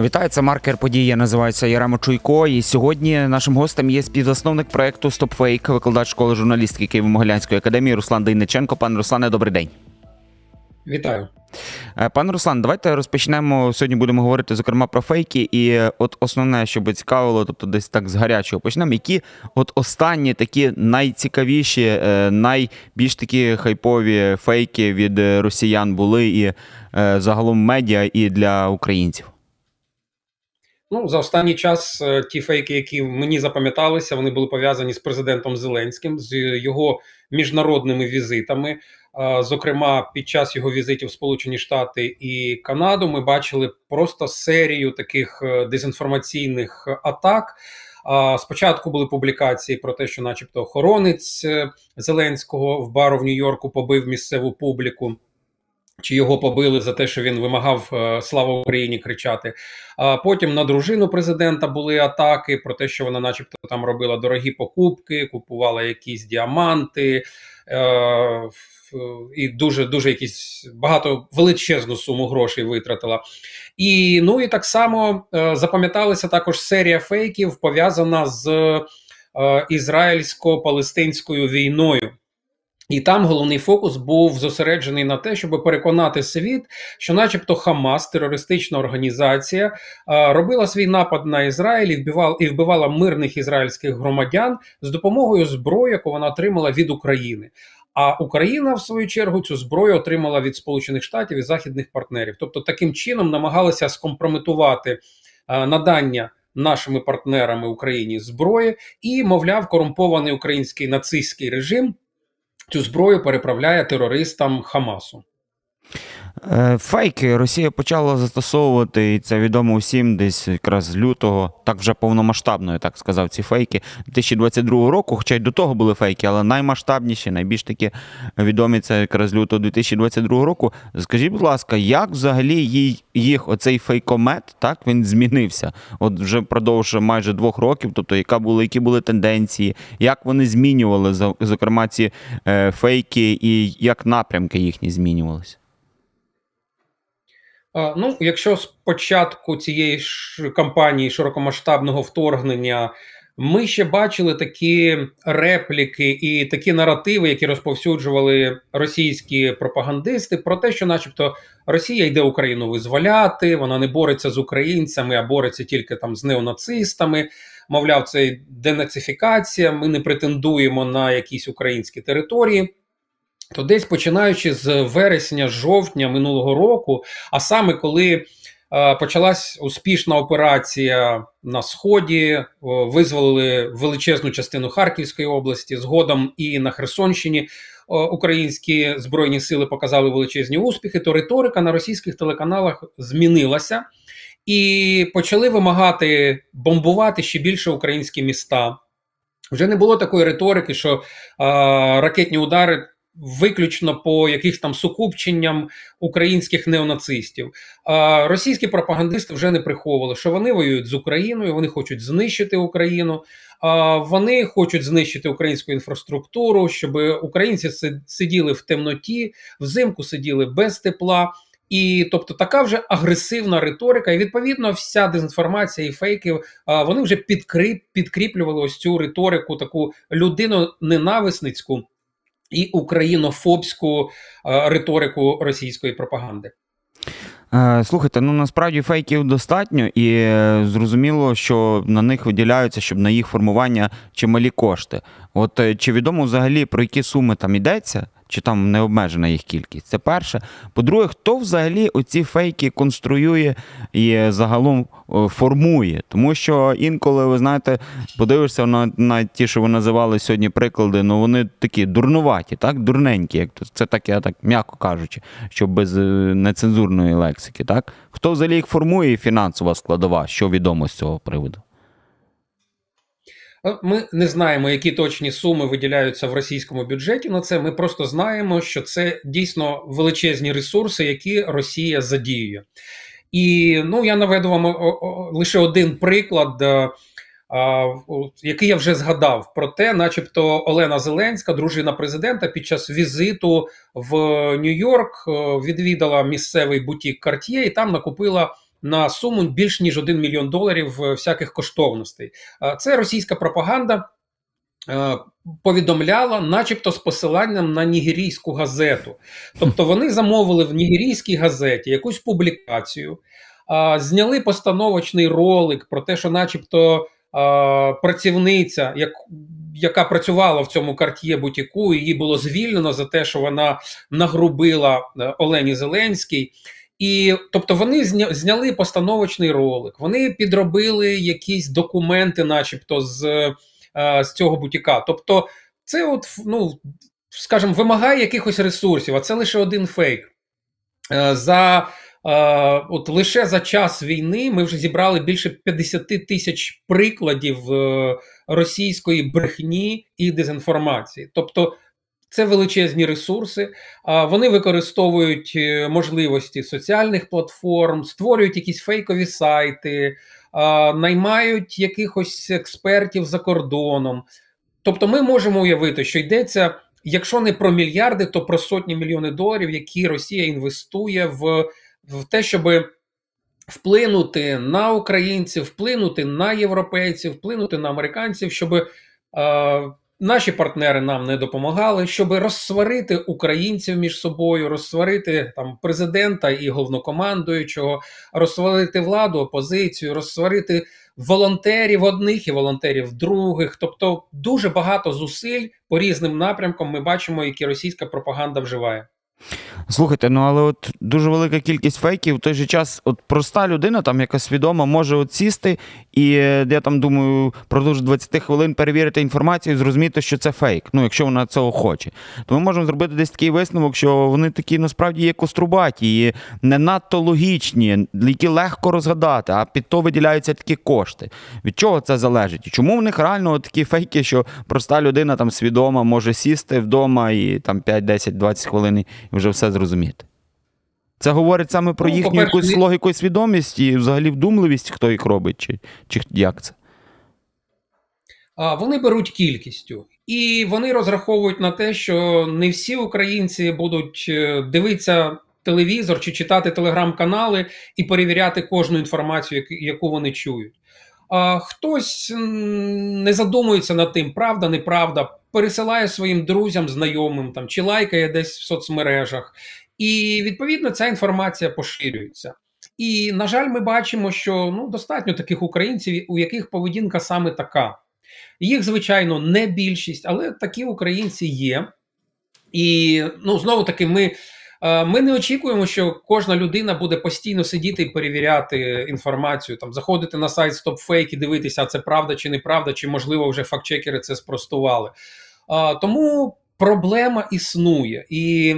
Вітаю, це маркер події. Я називаюся Яремо Чуйко. І сьогодні нашим гостем є співзасновник проекту StopFake, викладач школи журналістики Києво-Могилянської академії Руслан Дейниченко. Пане Руслане, добрий день. Вітаю. Е, пане Руслан, давайте розпочнемо. Сьогодні будемо говорити, зокрема, про фейки. І от основне, що би цікавило, тобто десь так з гарячого почнемо. Які от останні такі найцікавіші, е, найбільш такі хайпові фейки від росіян були і е, загалом медіа, і для українців? Ну, за останній час ті фейки, які мені запам'яталися, вони були пов'язані з президентом Зеленським, з його міжнародними візитами. Зокрема, під час його візитів в Сполучені Штати і Канаду ми бачили просто серію таких е, дезінформаційних атак. Спочатку були публікації про те, що, начебто, охоронець е, Зеленського в бару в Нью-Йорку побив місцеву публіку. Чи його побили за те, що він вимагав е, слава Україні кричати? А потім на дружину президента були атаки про те, що вона, начебто, там робила дорогі покупки, купувала якісь діаманти. І дуже дуже якісь багато величезну суму грошей витратила. І ну і так само е, запам'яталася також серія фейків пов'язана з е, ізраїльсько-палестинською війною. І там головний фокус був зосереджений на те, щоб переконати світ, що, начебто, Хамас, терористична організація, робила свій напад на Ізраїль і вбивала, і вбивала мирних ізраїльських громадян з допомогою зброї, яку вона отримала від України. А Україна, в свою чергу, цю зброю отримала від Сполучених Штатів і західних партнерів. Тобто, таким чином намагалися скомпрометувати надання. Нашими партнерами Україні зброї і, мовляв, корумпований український нацистський режим цю зброю переправляє терористам Хамасу. Е, фейки Росія почала застосовувати, і це відомо всім, десь якраз з лютого, так вже повномасштабно, я так сказав, ці фейки 2022 року, хоча й до того були фейки, але наймасштабніші, найбільш такі відомі це якраз лютого 2022 року. Скажіть, будь ласка, як взагалі їх оцей фейкомет так він змінився? От вже впродовж майже двох років, тобто яка були, які були тенденції, як вони змінювали зокрема ці е, фейки, і як напрямки їхні змінювалися? Ну, якщо спочатку цієї ж кампанії широкомасштабного вторгнення ми ще бачили такі репліки і такі наративи, які розповсюджували російські пропагандисти, про те, що, начебто, Росія йде Україну визволяти, вона не бореться з українцями, а бореться тільки там з неонацистами. Мовляв, це денацифікація. Ми не претендуємо на якісь українські території то десь починаючи з вересня, жовтня минулого року, а саме коли е, почалась успішна операція на сході, е, визволили величезну частину Харківської області, згодом і на Херсонщині. Е, українські збройні сили показали величезні успіхи, то риторика на російських телеканалах змінилася і почали вимагати бомбувати ще більше українські міста. Вже не було такої риторики, що а, ракетні удари виключно по якихось там сукупченням українських неонацистів. А російські пропагандисти вже не приховували, що вони воюють з Україною, вони хочуть знищити Україну, а вони хочуть знищити українську інфраструктуру, щоб українці сиділи в темноті, взимку сиділи без тепла. І тобто така вже агресивна риторика, і відповідно вся дезінформація і фейки вони вже підкріп, підкріплювали ось цю риторику, таку людину ненависницьку, і українофобську е, риторику російської пропаганди. Е, слухайте, ну насправді фейків достатньо, і е, зрозуміло, що на них виділяються, щоб на їх формування чималі кошти. От чи відомо взагалі про які суми там йдеться? Чи там не обмежена їх кількість. Це перше. По-друге, хто взагалі оці фейки конструює і загалом формує? Тому що інколи, ви знаєте, подивишся на на ті, що ви називали сьогодні приклади, ну вони такі дурнуваті, так, дурненькі, як це так, я так м'яко кажучи, що без е, нецензурної лексики. так? Хто взагалі їх формує фінансова складова, що відомо з цього приводу? Ми не знаємо, які точні суми виділяються в російському бюджеті на це. Ми просто знаємо, що це дійсно величезні ресурси, які Росія задіює. І ну я наведу вам лише один приклад, е, який я вже згадав про те, начебто, Олена Зеленська, дружина президента, під час візиту в Нью-Йорк е, відвідала місцевий бутік Cartier і там накупила на суму більш ніж 1 мільйон доларів всяких коштовностей. Це російська пропаганда. Повідомляла, начебто, з посиланням на нігерійську газету. Тобто вони замовили в нігерійській газеті якусь публікацію, зняли постановочний ролик про те, що, начебто, працівниця, як, яка працювала в цьому карт'є Бутіку, її було звільнено за те, що вона нагрубила е, Олені Зеленській. І тобто вони зняли постановочний ролик, вони підробили якісь документи, начебто, з е, з цього бутіка. Тобто, це, от, ну скажімо, вимагає якихось ресурсів, а це лише один фейк. Е, за От лише за час війни ми вже зібрали більше 50 тисяч прикладів е, російської брехні і дезінформації. Тобто це величезні ресурси, вони використовують е, можливості соціальних платформ, створюють якісь фейкові сайти, наймають якихось експертів за кордоном. Тобто, ми можемо уявити, що йдеться, якщо не про мільярди, то про сотні мільйонів доларів, які Росія інвестує в в те, щоб вплинути на українців, вплинути на європейців, вплинути на американців, щоб наші партнери нам не допомагали, щоб розсварити українців між собою, розсварити там президента і головнокомандуючого, розсварити владу, опозицію, розсварити волонтерів одних і волонтерів других. Тобто дуже багато зусиль по різним напрямкам ми бачимо, які російська пропаганда вживає. Слухайте, ну але от дуже велика кількість фейків в той же час, от проста людина, там яка свідома, може от сісти і е, я там думаю, продовж 20 хвилин перевірити інформацію і зрозуміти, що це фейк, ну якщо вона цього хоче. То ми можемо зробити десь такий висновок, що вони такі насправді є кострубаті і не надто логічні, які легко розгадати, а під то виділяються такі кошти. Від чого це залежить? І чому в них реально такі фейки, що проста людина там свідома може сісти вдома і там 5, 10, 20 хвилин і вже все зрозуміти? Це говорить саме про ну, їхню якусь логіку і свідомість і взагалі вдумливість, хто їх робить, чи, чи як це? Вони беруть кількістю, і вони розраховують на те, що не всі українці будуть е, дивитися телевізор чи читати телеграм-канали і перевіряти кожну інформацію, яку вони чують. А Хтось не задумується над тим, правда, неправда, пересилає своїм друзям, знайомим там чи лайкає десь в соцмережах, і відповідно ця інформація поширюється. І, на жаль, ми бачимо, що ну, достатньо таких українців, у яких поведінка саме така. Їх, звичайно, не більшість, але такі українці є. І ну, знову таки, ми ми не очікуємо, що кожна людина буде постійно сидіти і перевіряти інформацію, там заходити на сайт StopFake і дивитися, це правда чи неправда, чи можливо вже фактчекери це спростували. Тому проблема існує, і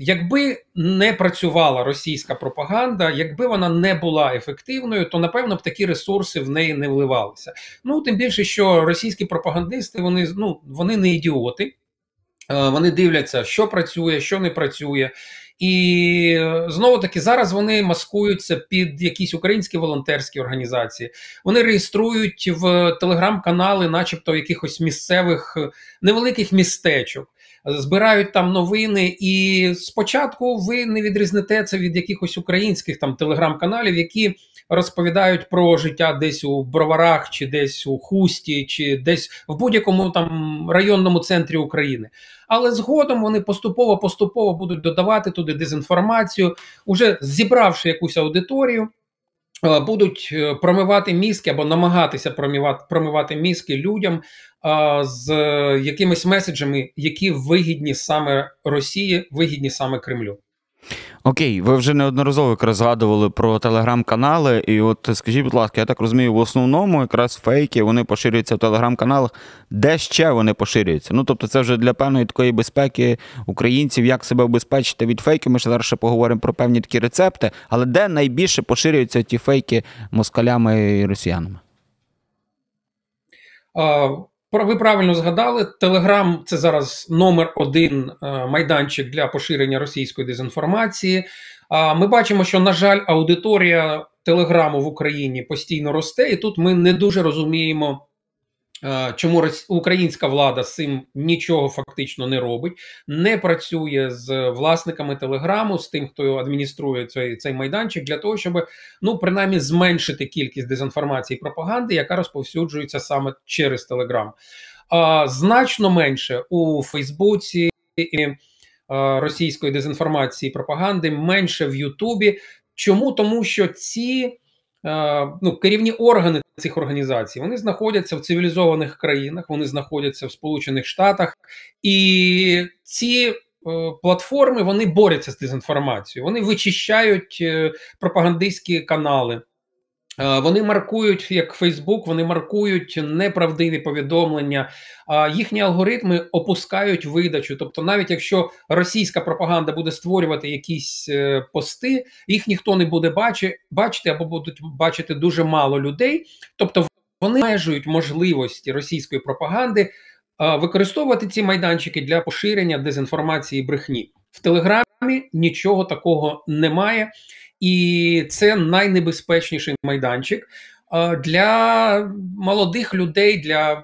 якби не працювала російська пропаганда, якби вона не була ефективною, то напевно б такі ресурси в неї не вливалися. Ну тим більше, що російські пропагандисти вони ну вони не ідіоти. Вони дивляться, що працює, що не працює. І знову таки зараз вони маскуються під якісь українські волонтерські організації. Вони реєструють в телеграм-канали, начебто якихось місцевих невеликих містечок. Збирають там новини, і спочатку ви не відрізнете це від якихось українських там телеграм-каналів, які розповідають про життя десь у броварах, чи десь у хусті, чи десь в будь-якому там районному центрі України. Але згодом вони поступово-поступово будуть додавати туди дезінформацію, уже зібравши якусь аудиторію. Е, будуть е, промивати мізки або намагатися промивати промивати мізки людям е, з якимись меседжами, які вигідні саме Росії, вигідні саме Кремлю. Окей, ви вже неодноразово якраз згадували про телеграм-канали. І от скажіть, будь ласка, я так розумію, в основному якраз фейки вони поширюються в телеграм-каналах. Де ще вони поширюються? Ну тобто, це вже для певної такої безпеки українців, як себе обезпечити від фейків. Ми ще зараз ще поговоримо про певні такі рецепти. Але де найбільше поширюються ті фейки москалями і росіянами? Ви правильно згадали, Телеграм це зараз номер один е, майданчик для поширення російської дезінформації. Ми бачимо, що, на жаль, аудиторія Телеграму в Україні постійно росте, і тут ми не дуже розуміємо, Чому українська влада з цим нічого фактично не робить, не працює з власниками телеграму, з тим, хто адмініструє цей цей майданчик, для того, щоб ну принаймні зменшити кількість дезінформації і пропаганди, яка розповсюджується саме через Телеграм. А, Значно менше у Фейсбуці і а, російської дезінформації і пропаганди, менше в Ютубі. Чому тому, що ці ну, керівні органи цих організацій вони знаходяться в цивілізованих країнах, вони знаходяться в Сполучених Штатах, і ці е, платформи вони борються з дезінформацією, вони вичищають е, пропагандистські канали. Е, вони маркують як Фейсбук, вони маркують неправдиві повідомлення, їхні алгоритми опускають видачу. Тобто, навіть якщо російська пропаганда буде створювати якісь е, пости, їх ніхто не буде бачити або будуть бачити дуже мало людей. Тобто вони межують можливості російської пропаганди використовувати ці майданчики для поширення дезінформації і брехні в Телеграмі. Нічого такого немає і це найнебезпечніший майданчик. Для молодих людей, для е,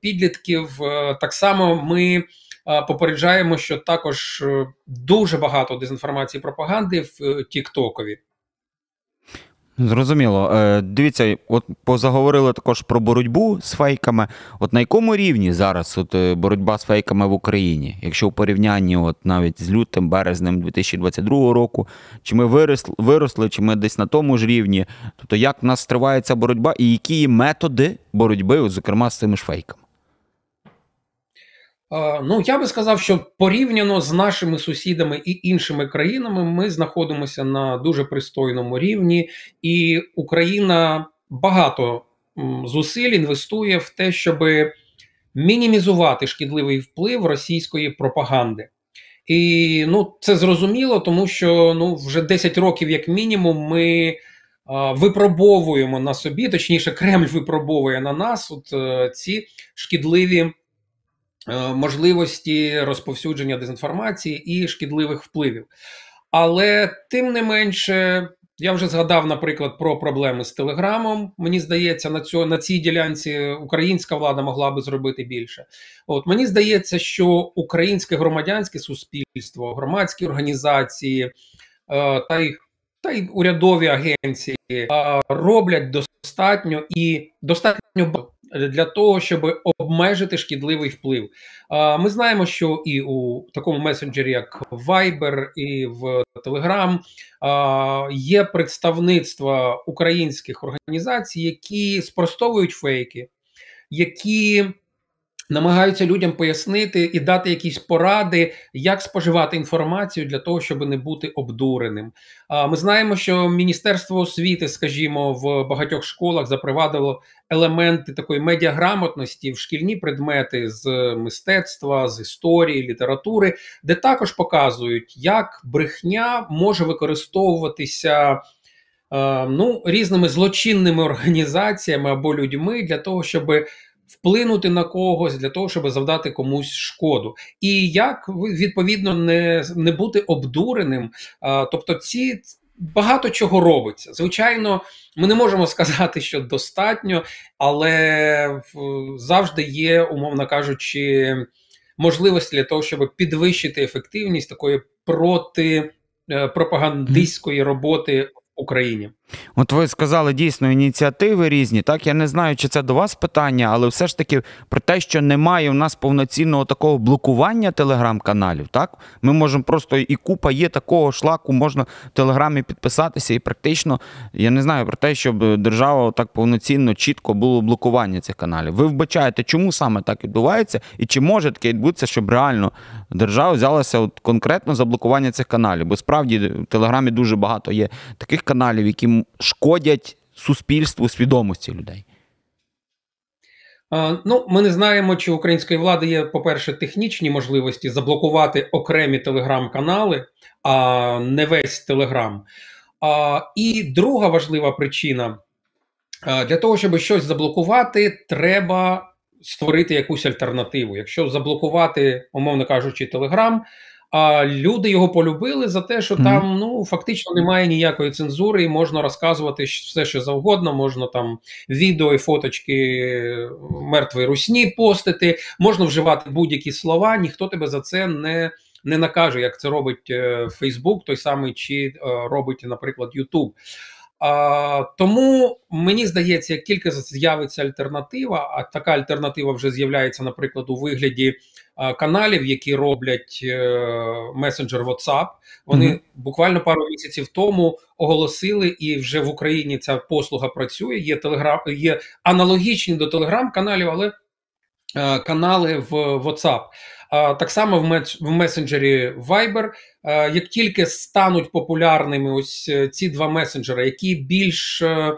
підлітків е, так само ми е, попереджаємо, що також дуже багато дезінформації пропаганди в Тіктокові. Зрозуміло. Е, Дивіться, от позаговорили також про боротьбу з фейками. От на якому рівні зараз от е, боротьба з фейками в Україні? Якщо в порівнянні от навіть з лютим, березнем 2022 року, чи ми виросли, виросли, чи ми десь на тому ж рівні? Тобто, як в нас тривається боротьба і які методи боротьби, от, зокрема з цими ж фейками? Ну, я би сказав, що порівняно з нашими сусідами і іншими країнами, ми знаходимося на дуже пристойному рівні, і Україна багато зусиль інвестує в те, щоб мінімізувати шкідливий вплив російської пропаганди. І ну, це зрозуміло, тому що ну, вже 10 років, як мінімум, ми випробовуємо на собі, точніше, Кремль випробовує на нас от, е, ці шкідливі. Е, можливості розповсюдження дезінформації і шкідливих впливів. Але тим не менше, я вже згадав, наприклад, про проблеми з телеграмом. Мені здається, на цьо, на цій ділянці українська влада могла би зробити більше. От мені здається, що українське громадянське суспільство, громадські організації е, та й та й урядові агенції е, роблять достатньо і достатньо для того, щоб обмежити шкідливий вплив. Ми знаємо, що і у такому месенджері, як Viber, і в Telegram є представництва українських організацій, які спростовують фейки, які намагаються людям пояснити і дати якісь поради, як споживати інформацію для того, щоб не бути обдуреним. А ми знаємо, що Міністерство освіти, скажімо, в багатьох школах запровадило елементи такої медіаграмотності в шкільні предмети з мистецтва, з історії, літератури, де також показують, як брехня може використовуватися. Ну, різними злочинними організаціями або людьми для того, щоб вплинути на когось для того, щоб завдати комусь шкоду, і як відповідно не не бути обдуреним. А, Тобто, ці багато чого робиться. Звичайно, ми не можемо сказати, що достатньо, але завжди є, умовно кажучи, можливості для того, щоб підвищити ефективність такої проти. Е, пропагандистської роботи в Україні. От ви сказали дійсно ініціативи різні. Так я не знаю, чи це до вас питання, але все ж таки про те, що немає у нас повноцінного такого блокування телеграм-каналів. Так, ми можемо просто і купа є такого шлаку, можна в телеграмі підписатися, і практично я не знаю про те, щоб держава так повноцінно чітко було блокування цих каналів. Ви вбачаєте, чому саме так відбувається, і чи може таке відбутися, щоб реально держава взялася от конкретно за блокування цих каналів? Бо справді в телеграмі дуже багато є таких каналів, які шкодять суспільству свідомості людей? Ну, ми не знаємо, чи української влади є, по-перше, технічні можливості заблокувати окремі телеграм-канали, а не весь телеграм. І друга важлива причина: для того, щоб щось заблокувати, треба створити якусь альтернативу. Якщо заблокувати, умовно кажучи, телеграм, А люди його полюбили за те, що mm. там ну фактично немає ніякої цензури, і можна розказувати все, що завгодно. Можна там відео і фоточки мертвої русні постити, можна вживати будь-які слова. Ніхто тебе за це не не накаже, як це робить Фейсбук, той самий чи е, робить, наприклад, Ютуб. А, Тому мені здається, як тільки з'явиться альтернатива, а така альтернатива вже з'являється, наприклад, у вигляді а, каналів, які роблять е, месенджер WhatsApp. Вони mm -hmm. буквально пару місяців тому оголосили, і вже в Україні ця послуга працює. Є телеграм, є аналогічні до телеграм-каналів, але е, канали в WhatsApp. Так само в месенджері Viber, як тільки стануть популярними ось е, ці два месенджери, які більш, е,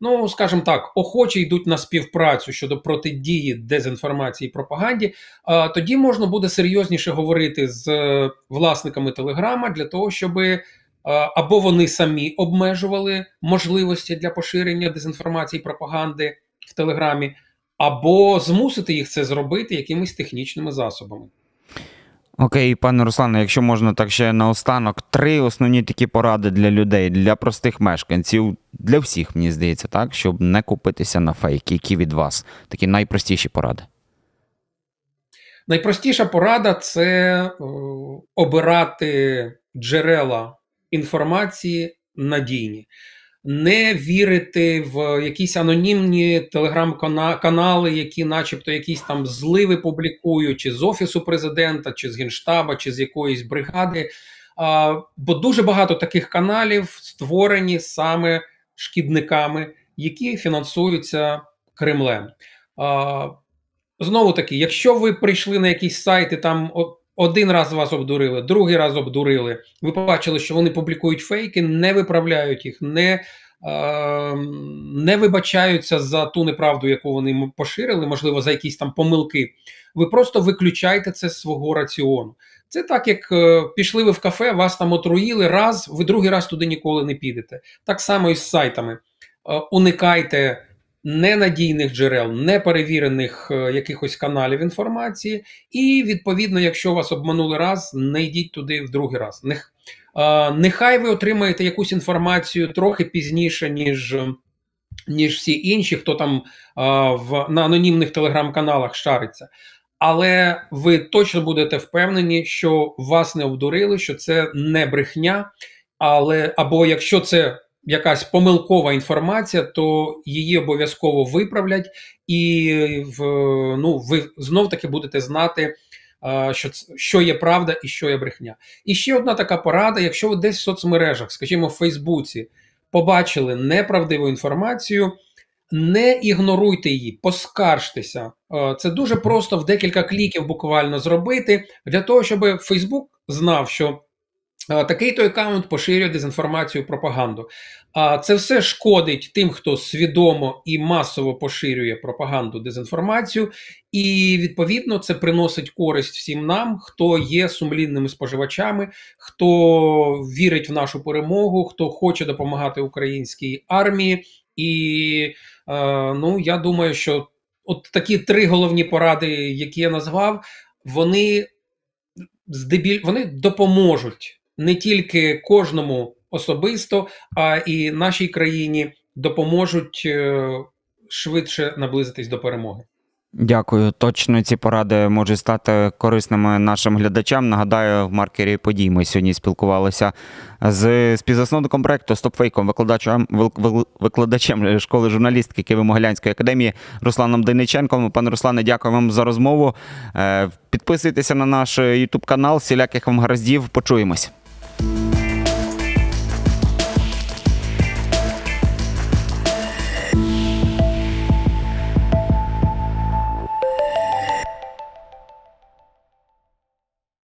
ну скажімо так, охоче йдуть на співпрацю щодо протидії дезінформації і пропаганді, тоді можна буде серйозніше говорити з е, власниками Телеграма для того, щоб або вони самі обмежували можливості для поширення дезінформації і пропаганди в Телеграмі або змусити їх це зробити якимись технічними засобами. Окей, пане Руслане, якщо можна так ще наостанок, три основні такі поради для людей, для простих мешканців, для всіх, мені здається, так, щоб не купитися на фейки, які від вас. Такі найпростіші поради. Найпростіша порада це е, обирати джерела інформації надійні не вірити в якісь анонімні телеграм-канали, які, начебто, якісь там зливи публікують, чи з офісу президента, чи з генштаба, чи з якоїсь бригади. А, Бо дуже багато таких каналів створені саме шкідниками, які фінансуються Кремлем. А, Знову таки, якщо ви прийшли на якісь сайти, там один раз вас обдурили, другий раз обдурили. Ви побачили, що вони публікують фейки, не виправляють їх, не е, не вибачаються за ту неправду, яку вони поширили, можливо, за якісь там помилки. Ви просто виключайте це з свого раціону. Це так, як е, пішли ви в кафе, вас там отруїли раз, ви другий раз туди ніколи не підете. Так само і з сайтами. Е, уникайте ненадійних джерел, неперевірених е, якихось каналів інформації, і відповідно, якщо вас обманули раз, не йдіть туди в другий раз. Е, нехай ви отримаєте якусь інформацію трохи пізніше, ніж. Ніж всі інші, хто там а, в на анонімних телеграм-каналах шариться. Але ви точно будете впевнені, що вас не обдурили, що це не брехня. Але або якщо це якась помилкова інформація, то її обов'язково виправлять, і в, ну, ви знов таки будете знати, що що є правда і що є брехня. І ще одна така порада: якщо ви десь в соцмережах, скажімо, в Фейсбуці, побачили неправдиву інформацію. Не ігноруйте її, поскаржтеся. Це дуже просто в декілька кліків буквально зробити для того, щоб Фейсбук знав, що Такий той аккаунт поширює дезінформацію, пропаганду. А це все шкодить тим, хто свідомо і масово поширює пропаганду, дезінформацію, і відповідно це приносить користь всім нам, хто є сумлінними споживачами, хто вірить в нашу перемогу, хто хоче допомагати українській армії. І ну я думаю, що от такі три головні поради, які я назвав, вони здебіль вони допоможуть не тільки кожному особисто, а і нашій країні допоможуть е, швидше наблизитись до перемоги. Дякую. Точно ці поради можуть стати корисними нашим глядачам. Нагадаю, в маркері подій ми сьогодні спілкувалися з співзасновником проекту Стопфейком, викладачем викладачем школи журналістики Києво-Могилянської академії Русланом Дейниченком. Пане Руслане, дякую вам за розмову. Е, підписуйтеся на наш ютуб канал, всіляких вам гараздів. Почуємось. you